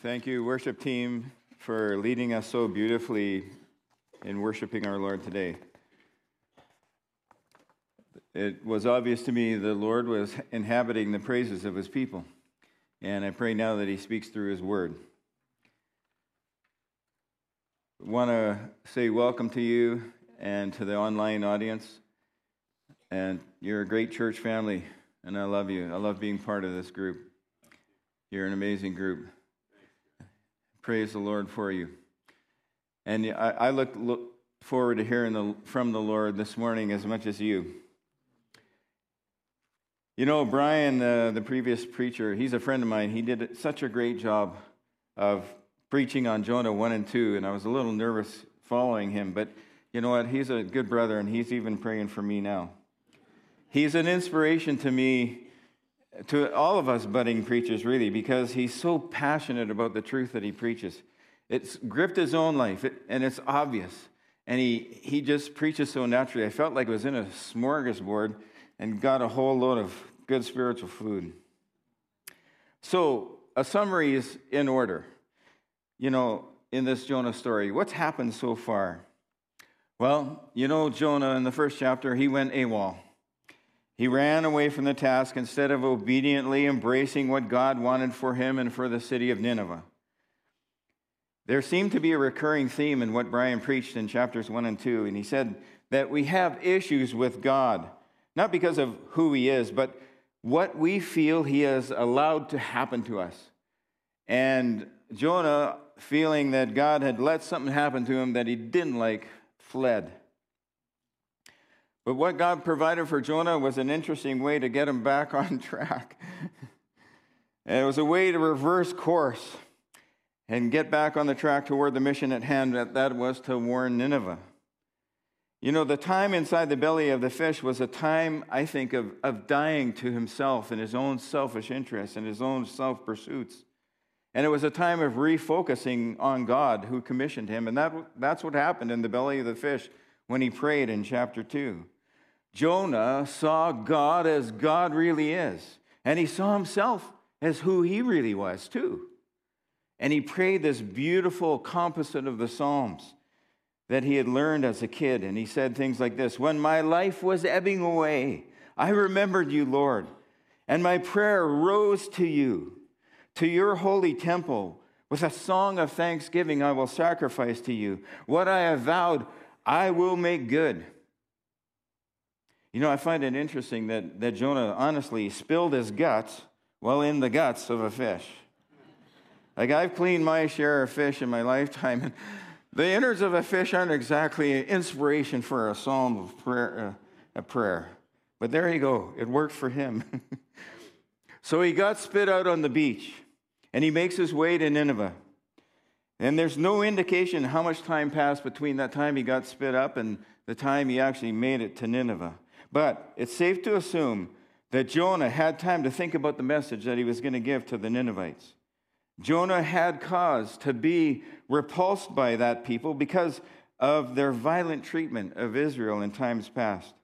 Thank you, worship team, for leading us so beautifully in worshiping our Lord today. It was obvious to me the Lord was inhabiting the praises of his people, and I pray now that he speaks through his word. I want to say welcome to you and to the online audience. And you're a great church family, and I love you. I love being part of this group. You're an amazing group. Praise the Lord for you. And I, I look, look forward to hearing the, from the Lord this morning as much as you. You know, Brian, uh, the previous preacher, he's a friend of mine. He did such a great job of preaching on Jonah 1 and 2, and I was a little nervous following him. But you know what? He's a good brother, and he's even praying for me now. He's an inspiration to me to all of us budding preachers, really, because he's so passionate about the truth that he preaches. It's gripped his own life, and it's obvious. And he, he just preaches so naturally. I felt like I was in a smorgasbord and got a whole load of good spiritual food. So, a summary is in order. You know, in this Jonah story, what's happened so far? Well, you know, Jonah in the first chapter, he went AWOL. He ran away from the task instead of obediently embracing what God wanted for him and for the city of Nineveh. There seemed to be a recurring theme in what Brian preached in chapters 1 and 2, and he said that we have issues with God, not because of who he is, but what we feel he has allowed to happen to us. And Jonah, feeling that God had let something happen to him that he didn't like, fled. But what God provided for Jonah was an interesting way to get him back on track. and it was a way to reverse course and get back on the track toward the mission at hand that, that was to warn Nineveh. You know, the time inside the belly of the fish was a time, I think, of, of dying to himself and his own selfish interests and his own self pursuits. And it was a time of refocusing on God who commissioned him. And that, that's what happened in the belly of the fish when he prayed in chapter 2. Jonah saw God as God really is, and he saw himself as who he really was, too. And he prayed this beautiful composite of the Psalms that he had learned as a kid. And he said things like this When my life was ebbing away, I remembered you, Lord, and my prayer rose to you, to your holy temple. With a song of thanksgiving, I will sacrifice to you. What I have vowed, I will make good. You know, I find it interesting that, that Jonah honestly spilled his guts while in the guts of a fish. Like, I've cleaned my share of fish in my lifetime, and the innards of a fish aren't exactly inspiration for a psalm of prayer. Uh, a prayer. But there you go, it worked for him. so he got spit out on the beach, and he makes his way to Nineveh. And there's no indication how much time passed between that time he got spit up and the time he actually made it to Nineveh. But it's safe to assume that Jonah had time to think about the message that he was going to give to the Ninevites. Jonah had cause to be repulsed by that people because of their violent treatment of Israel in times past.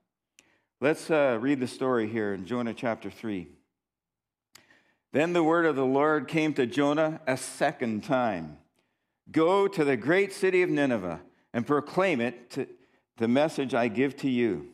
Let's uh, read the story here in Jonah chapter 3. Then the word of the Lord came to Jonah a second time Go to the great city of Nineveh and proclaim it to the message I give to you.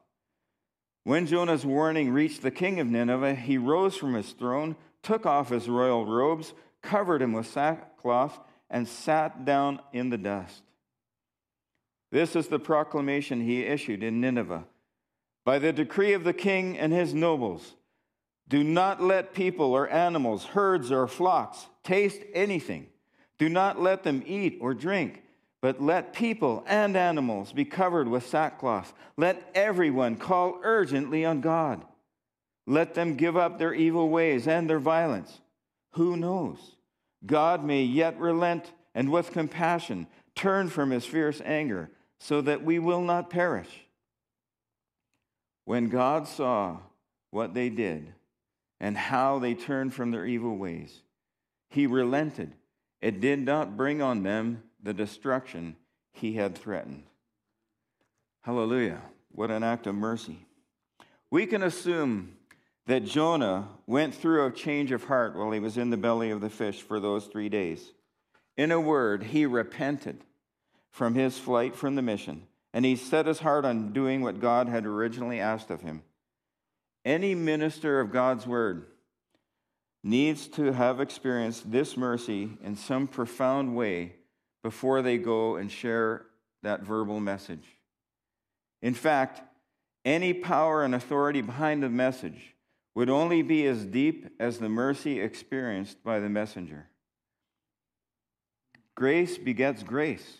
When Jonah's warning reached the king of Nineveh, he rose from his throne, took off his royal robes, covered him with sackcloth, and sat down in the dust. This is the proclamation he issued in Nineveh. By the decree of the king and his nobles, do not let people or animals, herds or flocks taste anything. Do not let them eat or drink but let people and animals be covered with sackcloth. Let everyone call urgently on God. Let them give up their evil ways and their violence. Who knows? God may yet relent and with compassion turn from his fierce anger, so that we will not perish. When God saw what they did and how they turned from their evil ways, he relented. It did not bring on them the destruction he had threatened. Hallelujah. What an act of mercy. We can assume that Jonah went through a change of heart while he was in the belly of the fish for those three days. In a word, he repented from his flight from the mission, and he set his heart on doing what God had originally asked of him. Any minister of God's word needs to have experienced this mercy in some profound way before they go and share that verbal message. In fact, any power and authority behind the message would only be as deep as the mercy experienced by the messenger. Grace begets grace.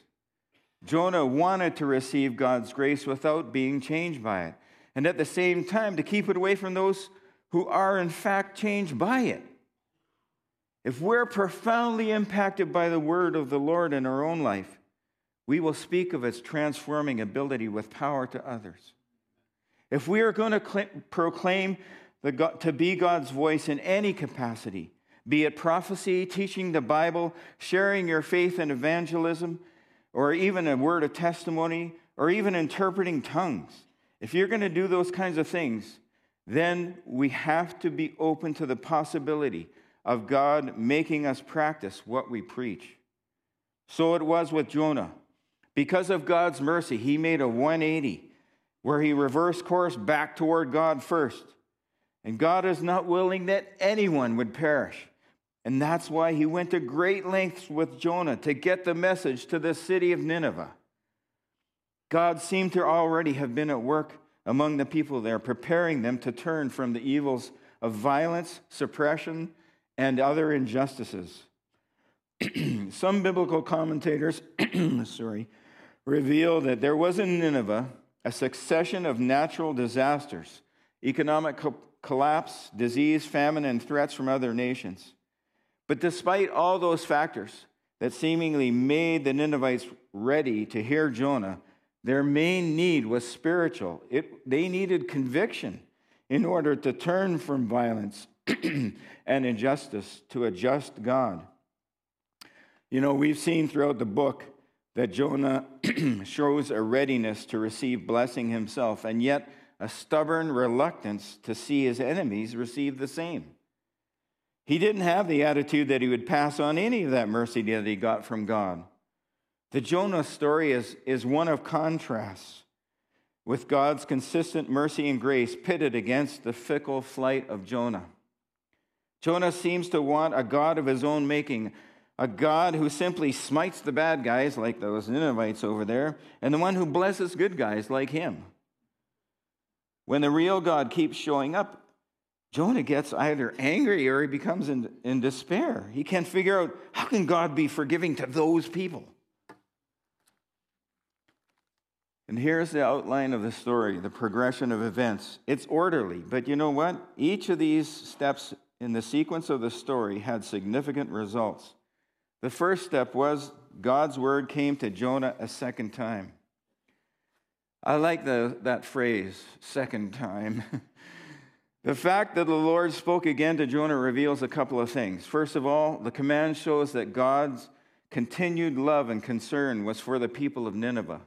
Jonah wanted to receive God's grace without being changed by it, and at the same time to keep it away from those who are, in fact, changed by it. If we're profoundly impacted by the word of the Lord in our own life, we will speak of its transforming ability with power to others. If we are going to proclaim the, to be God's voice in any capacity, be it prophecy, teaching the Bible, sharing your faith in evangelism, or even a word of testimony, or even interpreting tongues, if you're going to do those kinds of things, then we have to be open to the possibility of God making us practice what we preach. So it was with Jonah. Because of God's mercy, he made a 180 where he reversed course back toward God first. And God is not willing that anyone would perish. And that's why he went to great lengths with Jonah to get the message to the city of Nineveh. God seemed to already have been at work among the people there, preparing them to turn from the evils of violence, suppression, and other injustices. Some biblical commentators, sorry, reveal that there was in Nineveh a succession of natural disasters, economic co- collapse, disease, famine, and threats from other nations. But despite all those factors that seemingly made the Ninevites ready to hear Jonah, their main need was spiritual. It, they needed conviction in order to turn from violence and injustice to a just God. You know, we've seen throughout the book that Jonah shows a readiness to receive blessing himself, and yet a stubborn reluctance to see his enemies receive the same. He didn't have the attitude that he would pass on any of that mercy that he got from God. The Jonah story is, is one of contrasts, with God's consistent mercy and grace pitted against the fickle flight of Jonah. Jonah seems to want a God of his own making, a God who simply smites the bad guys like those Ninevites over there, and the one who blesses good guys like him. When the real God keeps showing up, Jonah gets either angry or he becomes in, in despair. He can't figure out how can God be forgiving to those people? And here's the outline of the story, the progression of events. It's orderly, but you know what? Each of these steps in the sequence of the story had significant results. The first step was God's word came to Jonah a second time. I like the, that phrase, second time. The fact that the Lord spoke again to Jonah reveals a couple of things. First of all, the command shows that God's continued love and concern was for the people of Nineveh.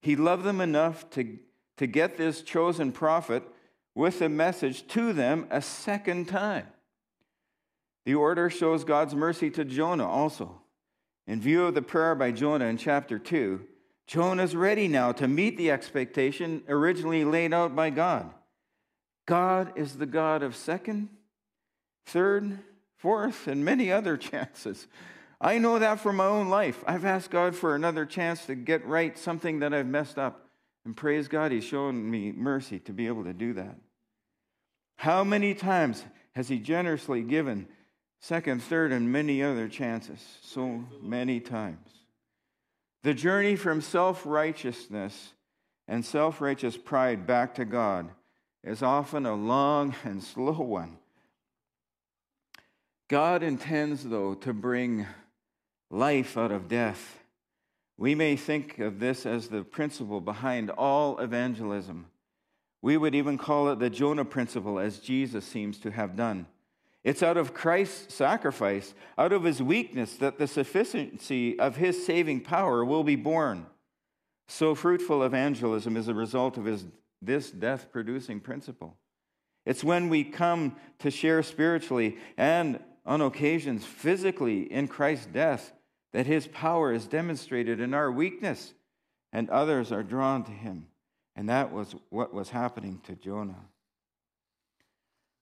He loved them enough to, to get this chosen prophet with a message to them a second time. The order shows God's mercy to Jonah also. In view of the prayer by Jonah in chapter 2, Jonah's ready now to meet the expectation originally laid out by God. God is the God of second, third, fourth, and many other chances. I know that from my own life. I've asked God for another chance to get right something that I've messed up. And praise God, He's shown me mercy to be able to do that. How many times has He generously given second, third, and many other chances? So many times. The journey from self righteousness and self righteous pride back to God is often a long and slow one. God intends, though, to bring life out of death We may think of this as the principle behind all evangelism. We would even call it the Jonah principle, as Jesus seems to have done. It's out of Christ's sacrifice, out of his weakness, that the sufficiency of his saving power will be born. So fruitful evangelism is a result of his, this death producing principle. It's when we come to share spiritually and on occasions physically in Christ's death that his power is demonstrated in our weakness and others are drawn to him. And that was what was happening to Jonah.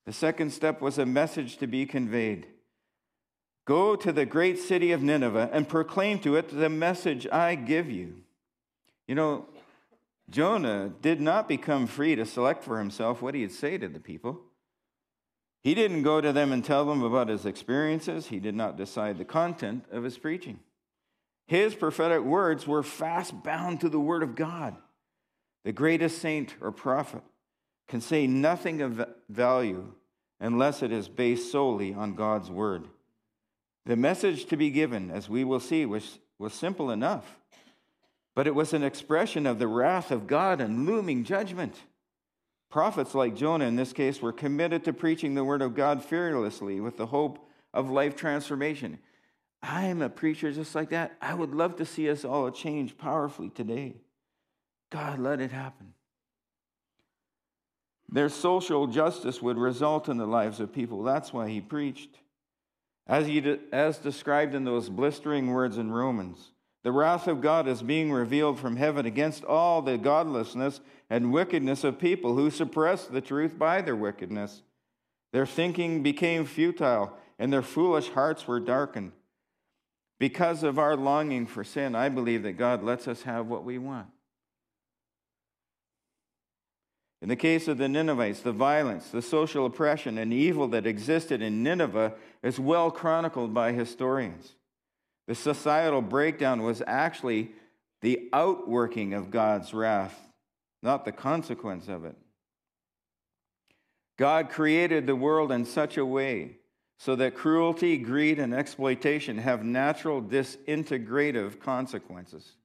The second step was a message to be conveyed. Go to the great city of Nineveh and proclaim to it the message I give you. You know, Jonah did not become free to select for himself what he'd say to the people. He didn't go to them and tell them about his experiences. He did not decide the content of his preaching. His prophetic words were fast bound to the word of God. The greatest saint or prophet can say nothing of value unless it is based solely on God's word. The message to be given, as we will see, was, was simple enough, but it was an expression of the wrath of God and looming judgment. Prophets like Jonah, in this case, were committed to preaching the word of God fearlessly with the hope of life transformation. I am a preacher just like that. I would love to see us all change powerfully today. God, let it happen. Their social justice would result in the lives of people. That's why he preached. As, he, as described in those blistering words in Romans, the wrath of God is being revealed from heaven against all the godlessness and wickedness of people who suppress the truth by their wickedness. Their thinking became futile, and their foolish hearts were darkened. Because of our longing for sin, I believe that God lets us have what we want. In the case of the Ninevites, the violence, the social oppression, and evil that existed in Nineveh is well chronicled by historians. The societal breakdown was actually the outworking of God's wrath, not the consequence of it. God created the world in such a way so that cruelty, greed, and exploitation have natural disintegrative consequences.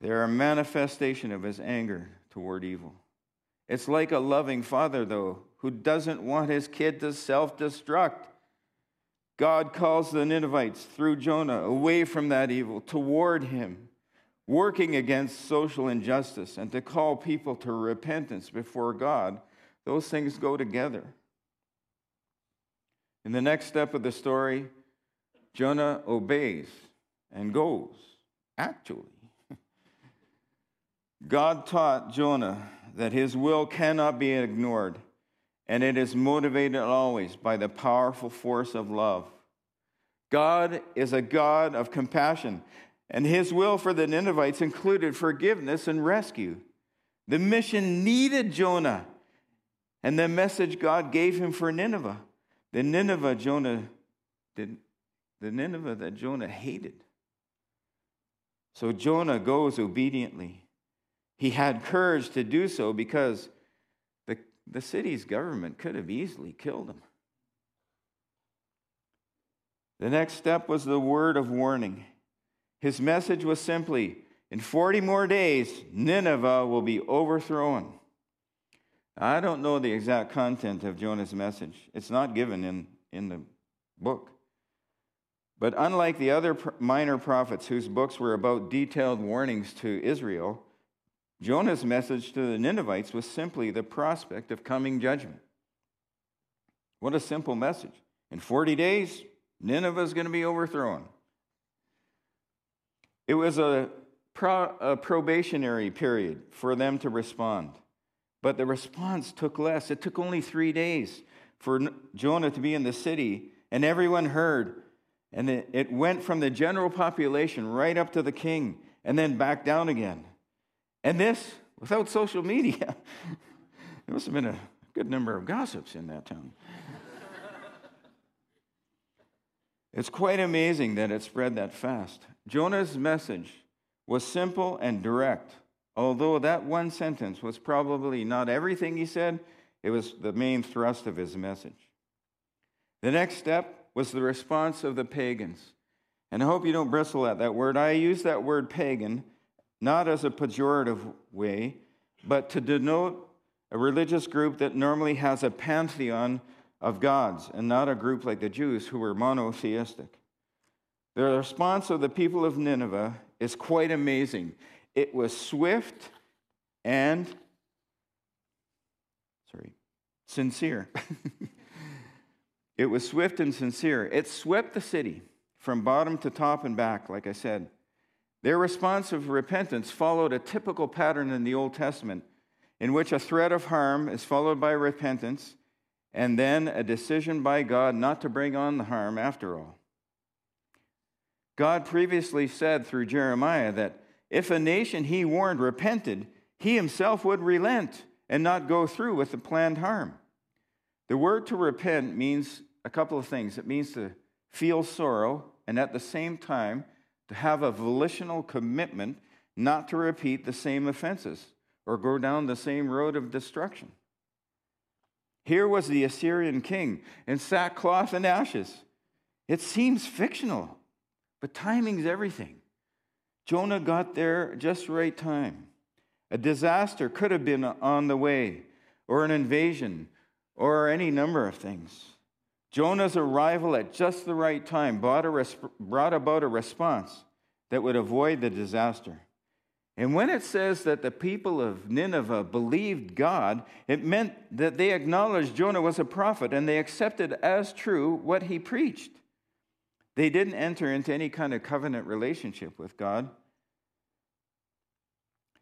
They're a manifestation of his anger toward evil. It's like a loving father, though, who doesn't want his kid to self destruct. God calls the Ninevites through Jonah away from that evil toward him, working against social injustice and to call people to repentance before God. Those things go together. In the next step of the story, Jonah obeys and goes, actually. God taught Jonah that his will cannot be ignored, and it is motivated always by the powerful force of love. God is a God of compassion, and his will for the Ninevites included forgiveness and rescue. The mission needed Jonah, and the message God gave him for Nineveh. The Nineveh Jonah did the Nineveh that Jonah hated. So Jonah goes obediently. He had courage to do so because the, the city's government could have easily killed him. The next step was the word of warning. His message was simply in 40 more days, Nineveh will be overthrown. I don't know the exact content of Jonah's message, it's not given in, in the book. But unlike the other minor prophets whose books were about detailed warnings to Israel, Jonah's message to the Ninevites was simply the prospect of coming judgment. What a simple message. In 40 days, Nineveh is going to be overthrown. It was a, pro, a probationary period for them to respond. But the response took less. It took only three days for Jonah to be in the city, and everyone heard. And it, it went from the general population right up to the king, and then back down again. And this, without social media, there must have been a good number of gossips in that town. it's quite amazing that it spread that fast. Jonah's message was simple and direct. Although that one sentence was probably not everything he said, it was the main thrust of his message. The next step was the response of the pagans. And I hope you don't bristle at that word. I use that word pagan not as a pejorative way, but to denote a religious group that normally has a pantheon of gods and not a group like the Jews who were monotheistic. The response of the people of Nineveh is quite amazing. It was swift and sorry, sincere. it was swift and sincere. It swept the city from bottom to top and back, like I said. Their response of repentance followed a typical pattern in the Old Testament, in which a threat of harm is followed by repentance and then a decision by God not to bring on the harm after all. God previously said through Jeremiah that if a nation he warned repented, he himself would relent and not go through with the planned harm. The word to repent means a couple of things it means to feel sorrow and at the same time to have a volitional commitment not to repeat the same offenses or go down the same road of destruction. Here was the Assyrian king in sackcloth and ashes. It seems fictional, but timing's everything. Jonah got there just right time. A disaster could have been on the way, or an invasion, or any number of things. Jonah's arrival at just the right time brought, brought about a response that would avoid the disaster. And when it says that the people of Nineveh believed God, it meant that they acknowledged Jonah was a prophet and they accepted as true what he preached. They didn't enter into any kind of covenant relationship with God.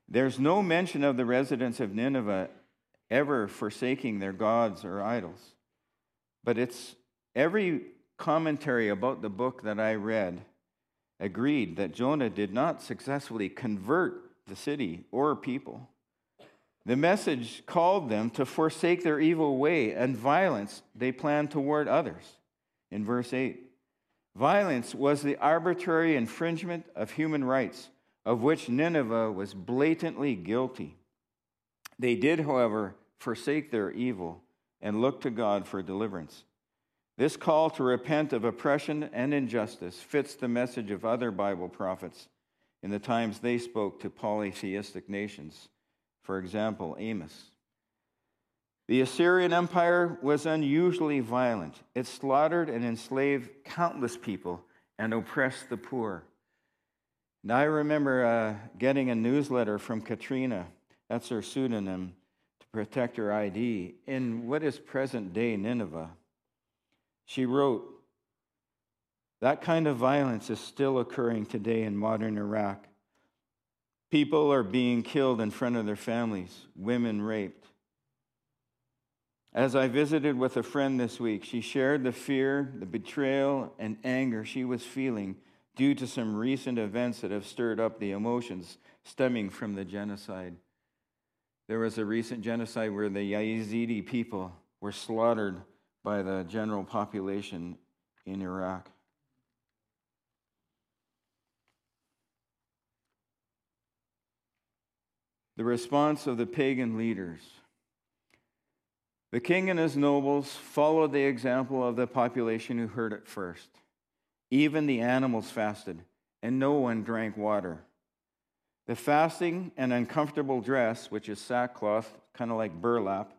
There's no mention of the residents of Nineveh ever forsaking their gods or idols. But it's every commentary about the book that I read agreed that Jonah did not successfully convert the city or people. The message called them to forsake their evil way and violence they planned toward others. In verse 8, Violence was the arbitrary infringement of human rights, of which Nineveh was blatantly guilty. They did, however, forsake their evil and look to God for deliverance. This call to repent of oppression and injustice fits the message of other Bible prophets in the times they spoke to polytheistic nations. For example, Amos. The Assyrian Empire was unusually violent. It slaughtered and enslaved countless people and oppressed the poor. Now, I remember uh, getting a newsletter from Katrina, that's her pseudonym, to protect her ID, in what is present day Nineveh. She wrote, That kind of violence is still occurring today in modern Iraq. People are being killed in front of their families, women raped. As I visited with a friend this week, she shared the fear, the betrayal, and anger she was feeling due to some recent events that have stirred up the emotions stemming from the genocide. There was a recent genocide where the Yazidi people were slaughtered by the general population in Iraq. The response of the pagan leaders the king and his nobles followed the example of the population who heard it first. Even the animals fasted, and no one drank water. The fasting and uncomfortable dress, which is sackcloth, kind of like burlap,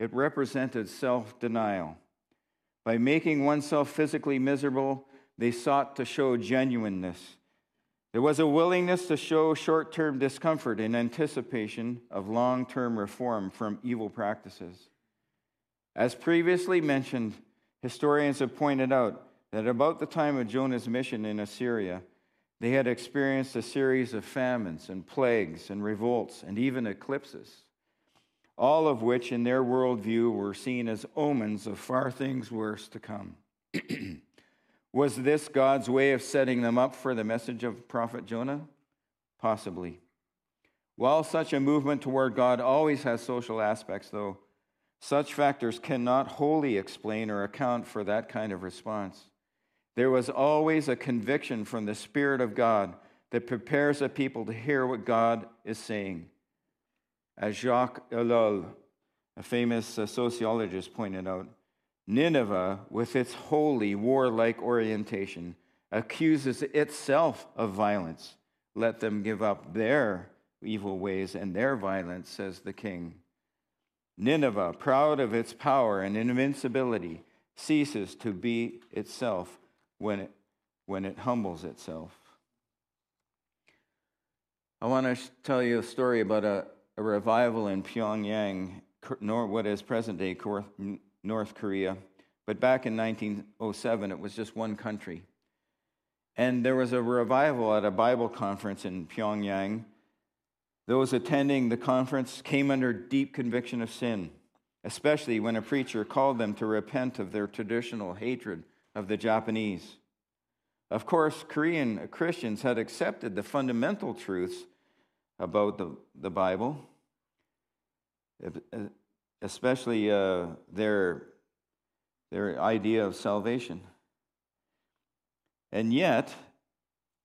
it represented self denial. By making oneself physically miserable, they sought to show genuineness. There was a willingness to show short term discomfort in anticipation of long term reform from evil practices. As previously mentioned, historians have pointed out that about the time of Jonah's mission in Assyria, they had experienced a series of famines and plagues and revolts and even eclipses, all of which, in their worldview, were seen as omens of far things worse to come. Was this God's way of setting them up for the message of prophet Jonah? Possibly. While such a movement toward God always has social aspects, though, such factors cannot wholly explain or account for that kind of response. There was always a conviction from the Spirit of God that prepares a people to hear what God is saying. As Jacques Ellul, a famous uh, sociologist, pointed out, Nineveh, with its holy, warlike orientation, accuses itself of violence. Let them give up their evil ways and their violence, says the king. Nineveh, proud of its power and invincibility, ceases to be itself when it, when it humbles itself. I want to tell you a story about a, a revival in Pyongyang, nor what is present day North Korea. But back in 1907, it was just one country. And there was a revival at a Bible conference in Pyongyang. Those attending the conference came under deep conviction of sin, especially when a preacher called them to repent of their traditional hatred of the Japanese. Of course, Korean Christians had accepted the fundamental truths about the, the Bible, especially uh, their, their idea of salvation. And yet,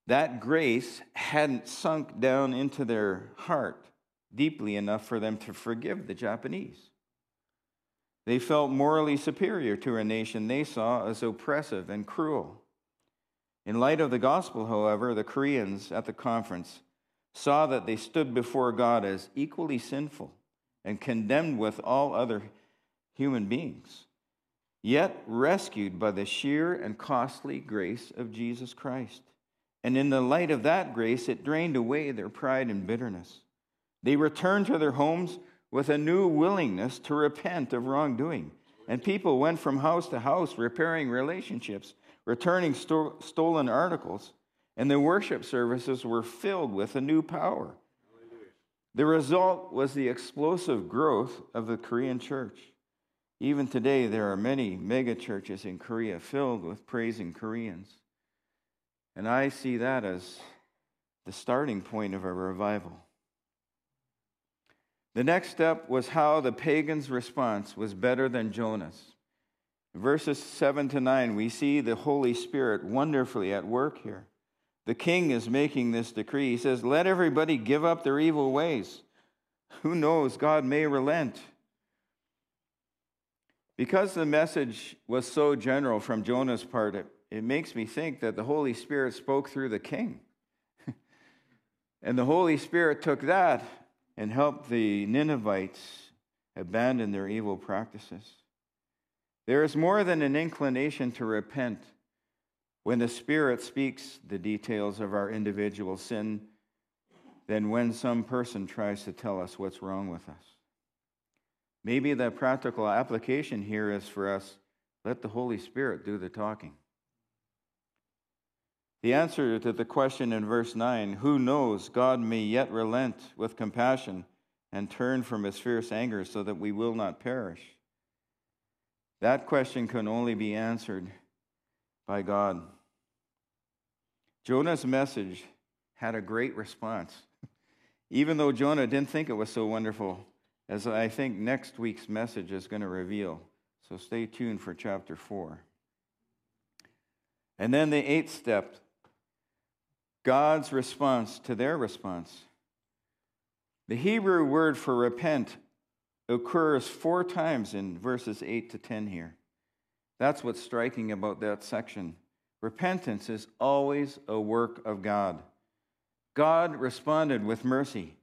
that grace hadn't sunk down into their heart deeply enough for them to forgive the Japanese. They felt morally superior to a nation they saw as oppressive and cruel. In light of the gospel, however, the Koreans at the conference saw that they stood before God as equally sinful and condemned with all other human beings, yet rescued by the sheer and costly grace of Jesus Christ. And in the light of that grace, it drained away their pride and bitterness. They returned to their homes with a new willingness to repent of wrongdoing. And people went from house to house, repairing relationships, returning sto- stolen articles, and the worship services were filled with a new power. The result was the explosive growth of the Korean church. Even today, there are many megachurches in Korea filled with praising Koreans. And I see that as the starting point of a revival. The next step was how the pagans' response was better than Jonah's. verses 7 to 9, we see the Holy Spirit wonderfully at work here. The king is making this decree. He says, Let everybody give up their evil ways. Who knows? God may relent. Because the message was so general from Jonah's part, it, it makes me think that the Holy Spirit spoke through the king. and the Holy Spirit took that and helped the Ninevites abandon their evil practices. There is more than an inclination to repent when the Spirit speaks the details of our individual sin than when some person tries to tell us what's wrong with us. Maybe the practical application here is for us let the Holy Spirit do the talking. The answer to the question in verse 9, who knows, God may yet relent with compassion and turn from his fierce anger so that we will not perish. That question can only be answered by God. Jonah's message had a great response, even though Jonah didn't think it was so wonderful, as I think next week's message is going to reveal. So stay tuned for chapter 4. And then the eighth step God's response to their response. The Hebrew word for repent occurs four times in verses 8 to 10 here. That's what's striking about that section. Repentance is always a work of God. God responded with mercy.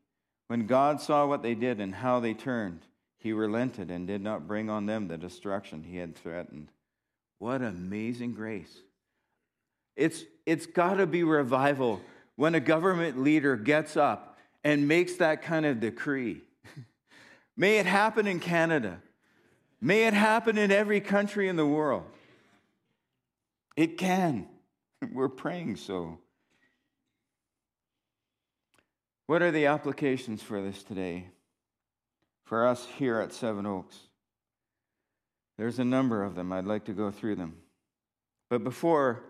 When God saw what they did and how they turned, he relented and did not bring on them the destruction he had threatened. What amazing grace. It's, it's got to be revival when a government leader gets up and makes that kind of decree. May it happen in Canada. May it happen in every country in the world. It can. We're praying so. What are the applications for this today? For us here at Seven Oaks? There's a number of them. I'd like to go through them. But before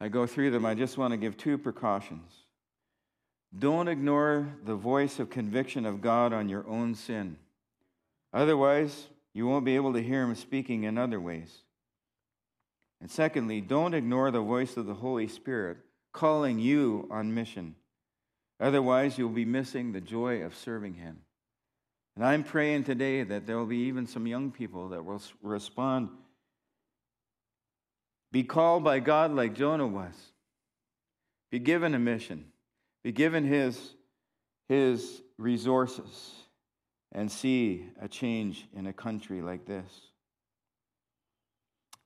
I go through them, I just want to give two precautions. Don't ignore the voice of conviction of God on your own sin. Otherwise, you won't be able to hear Him speaking in other ways. And secondly, don't ignore the voice of the Holy Spirit calling you on mission. Otherwise, you'll be missing the joy of serving Him. And I'm praying today that there will be even some young people that will respond. Be called by God like Jonah was. be given a mission, be given his, his resources, and see a change in a country like this.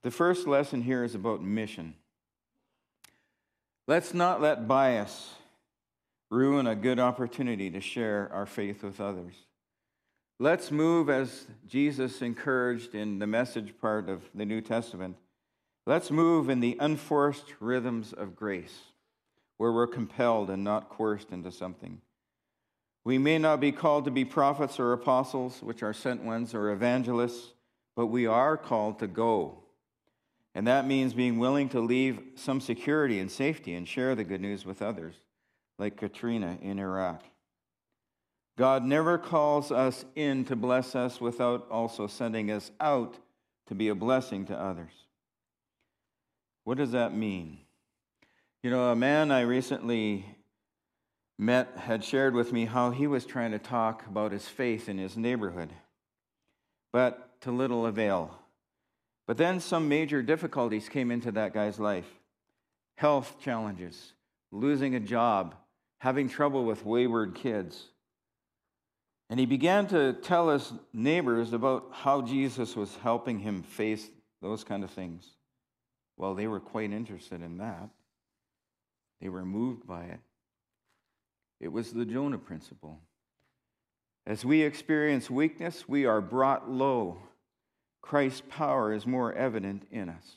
The first lesson here is about mission. Let's not let bias ruin a good opportunity to share our faith with others. Let's move as Jesus encouraged in the message part of the New Testament. Let's move in the unforced rhythms of grace, where we're compelled and not coerced into something. We may not be called to be prophets or apostles, which are sent ones, or evangelists, but we are called to go. And that means being willing to leave some security and safety and share the good news with others, like Katrina in Iraq. God never calls us in to bless us without also sending us out to be a blessing to others. What does that mean? You know, a man I recently met had shared with me how he was trying to talk about his faith in his neighborhood, but to little avail. But then some major difficulties came into that guy's life health challenges, losing a job, having trouble with wayward kids. And he began to tell his neighbors about how Jesus was helping him face those kind of things. Well, they were quite interested in that. They were moved by it. It was the Jonah principle. As we experience weakness, we are brought low. Christ's power is more evident in us.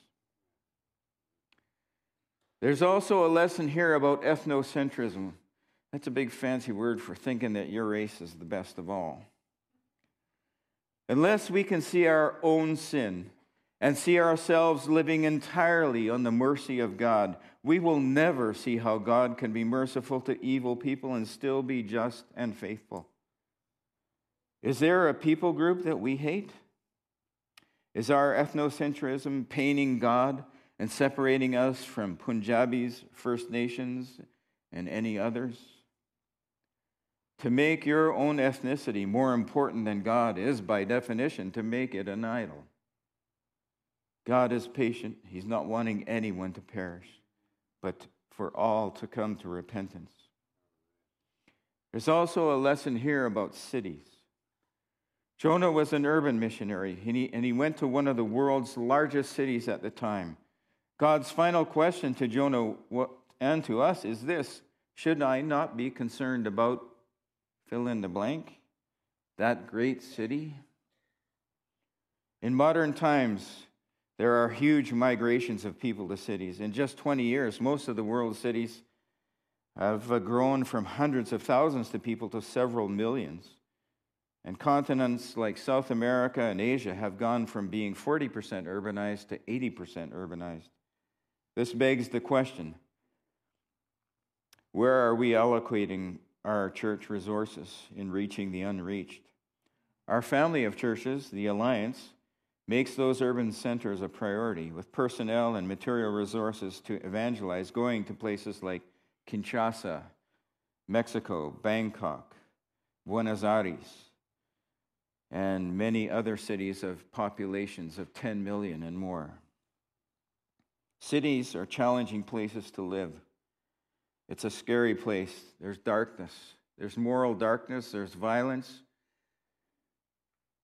There's also a lesson here about ethnocentrism. That's a big fancy word for thinking that your race is the best of all. Unless we can see our own sin and see ourselves living entirely on the mercy of God, we will never see how God can be merciful to evil people and still be just and faithful. Is there a people group that we hate? Is our ethnocentrism painting God and separating us from Punjabis, First Nations, and any others? To make your own ethnicity more important than God is, by definition, to make it an idol. God is patient. He's not wanting anyone to perish, but for all to come to repentance. There's also a lesson here about cities. Jonah was an urban missionary, and he, and he went to one of the world's largest cities at the time. God's final question to Jonah and to us is this Should I not be concerned about fill in the blank? That great city? In modern times, there are huge migrations of people to cities. In just 20 years, most of the world's cities have uh, grown from hundreds of thousands of people to several millions. And continents like South America and Asia have gone from being 40% urbanized to 80% urbanized. This begs the question where are we allocating our church resources in reaching the unreached? Our family of churches, the Alliance, makes those urban centers a priority with personnel and material resources to evangelize, going to places like Kinshasa, Mexico, Bangkok, Buenos Aires, and many other cities of populations of 10 million and more. Cities are challenging places to live. It's a scary place. There's darkness, there's moral darkness, there's violence,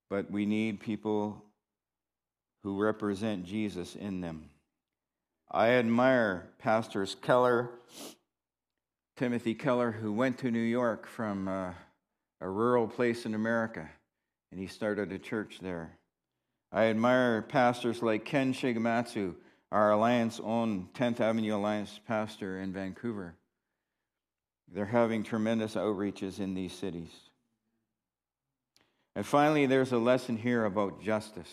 but we need people who represent Jesus in them. I admire Pastors Keller, Timothy Keller, who went to New York from uh, a rural place in America, and he started a church there. I admire pastors like Ken Shigematsu, our Alliance owned 10th Avenue Alliance pastor in Vancouver. They're having tremendous outreaches in these cities. And finally, there's a lesson here about justice.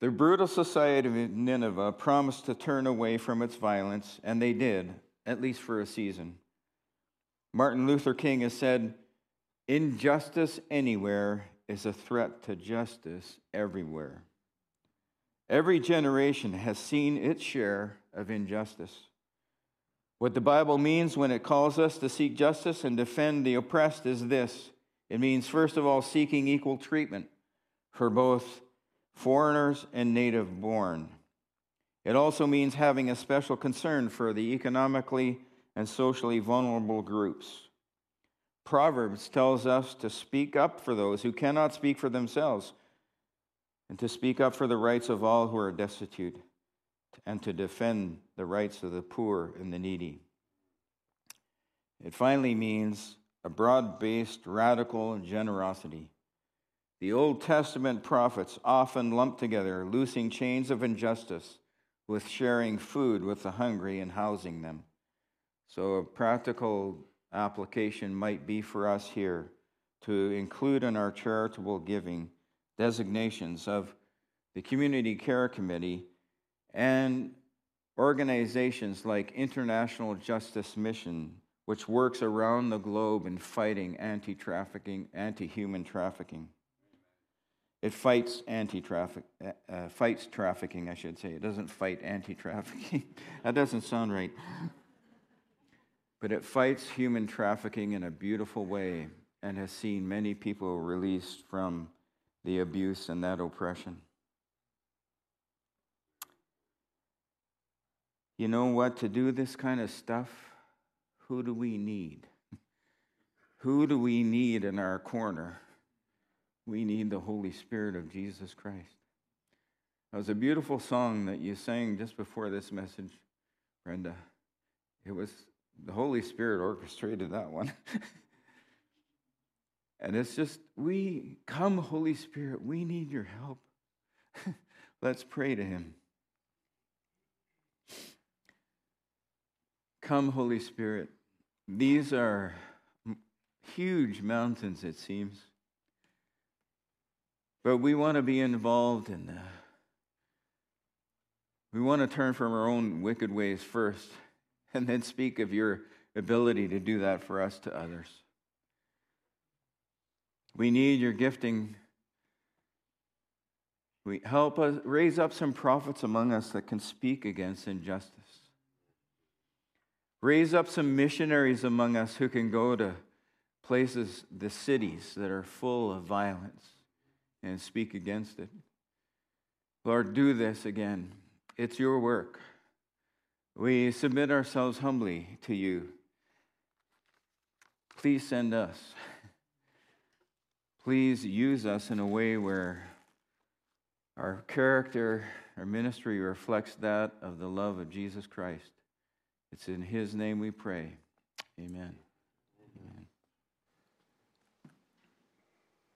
The brutal society of Nineveh promised to turn away from its violence, and they did, at least for a season. Martin Luther King has said, Injustice anywhere is a threat to justice everywhere. Every generation has seen its share of injustice. What the Bible means when it calls us to seek justice and defend the oppressed is this it means, first of all, seeking equal treatment for both foreigners and native born. It also means having a special concern for the economically and socially vulnerable groups. Proverbs tells us to speak up for those who cannot speak for themselves and to speak up for the rights of all who are destitute and to defend the rights of the poor and the needy. It finally means a broad based radical generosity. The Old Testament prophets often lump together loosing chains of injustice with sharing food with the hungry and housing them. So, a practical application might be for us here to include in our charitable giving designations of the Community Care Committee and organizations like International Justice Mission, which works around the globe in fighting anti trafficking, anti human trafficking. It fights anti-traffic, uh, uh, fights trafficking, I should say. It doesn't fight anti-trafficking. that doesn't sound right. But it fights human trafficking in a beautiful way and has seen many people released from the abuse and that oppression. You know what? To do this kind of stuff, who do we need? Who do we need in our corner? We need the Holy Spirit of Jesus Christ. That was a beautiful song that you sang just before this message, Brenda. It was the Holy Spirit orchestrated that one. and it's just, we come, Holy Spirit, we need your help. Let's pray to him. Come, Holy Spirit. These are huge mountains, it seems. But we want to be involved in that. We want to turn from our own wicked ways first and then speak of your ability to do that for us to others. We need your gifting. We help us raise up some prophets among us that can speak against injustice. Raise up some missionaries among us who can go to places, the cities that are full of violence and speak against it. Lord, do this again. It's your work. We submit ourselves humbly to you. Please send us. Please use us in a way where our character, our ministry reflects that of the love of Jesus Christ. It's in His name we pray. Amen.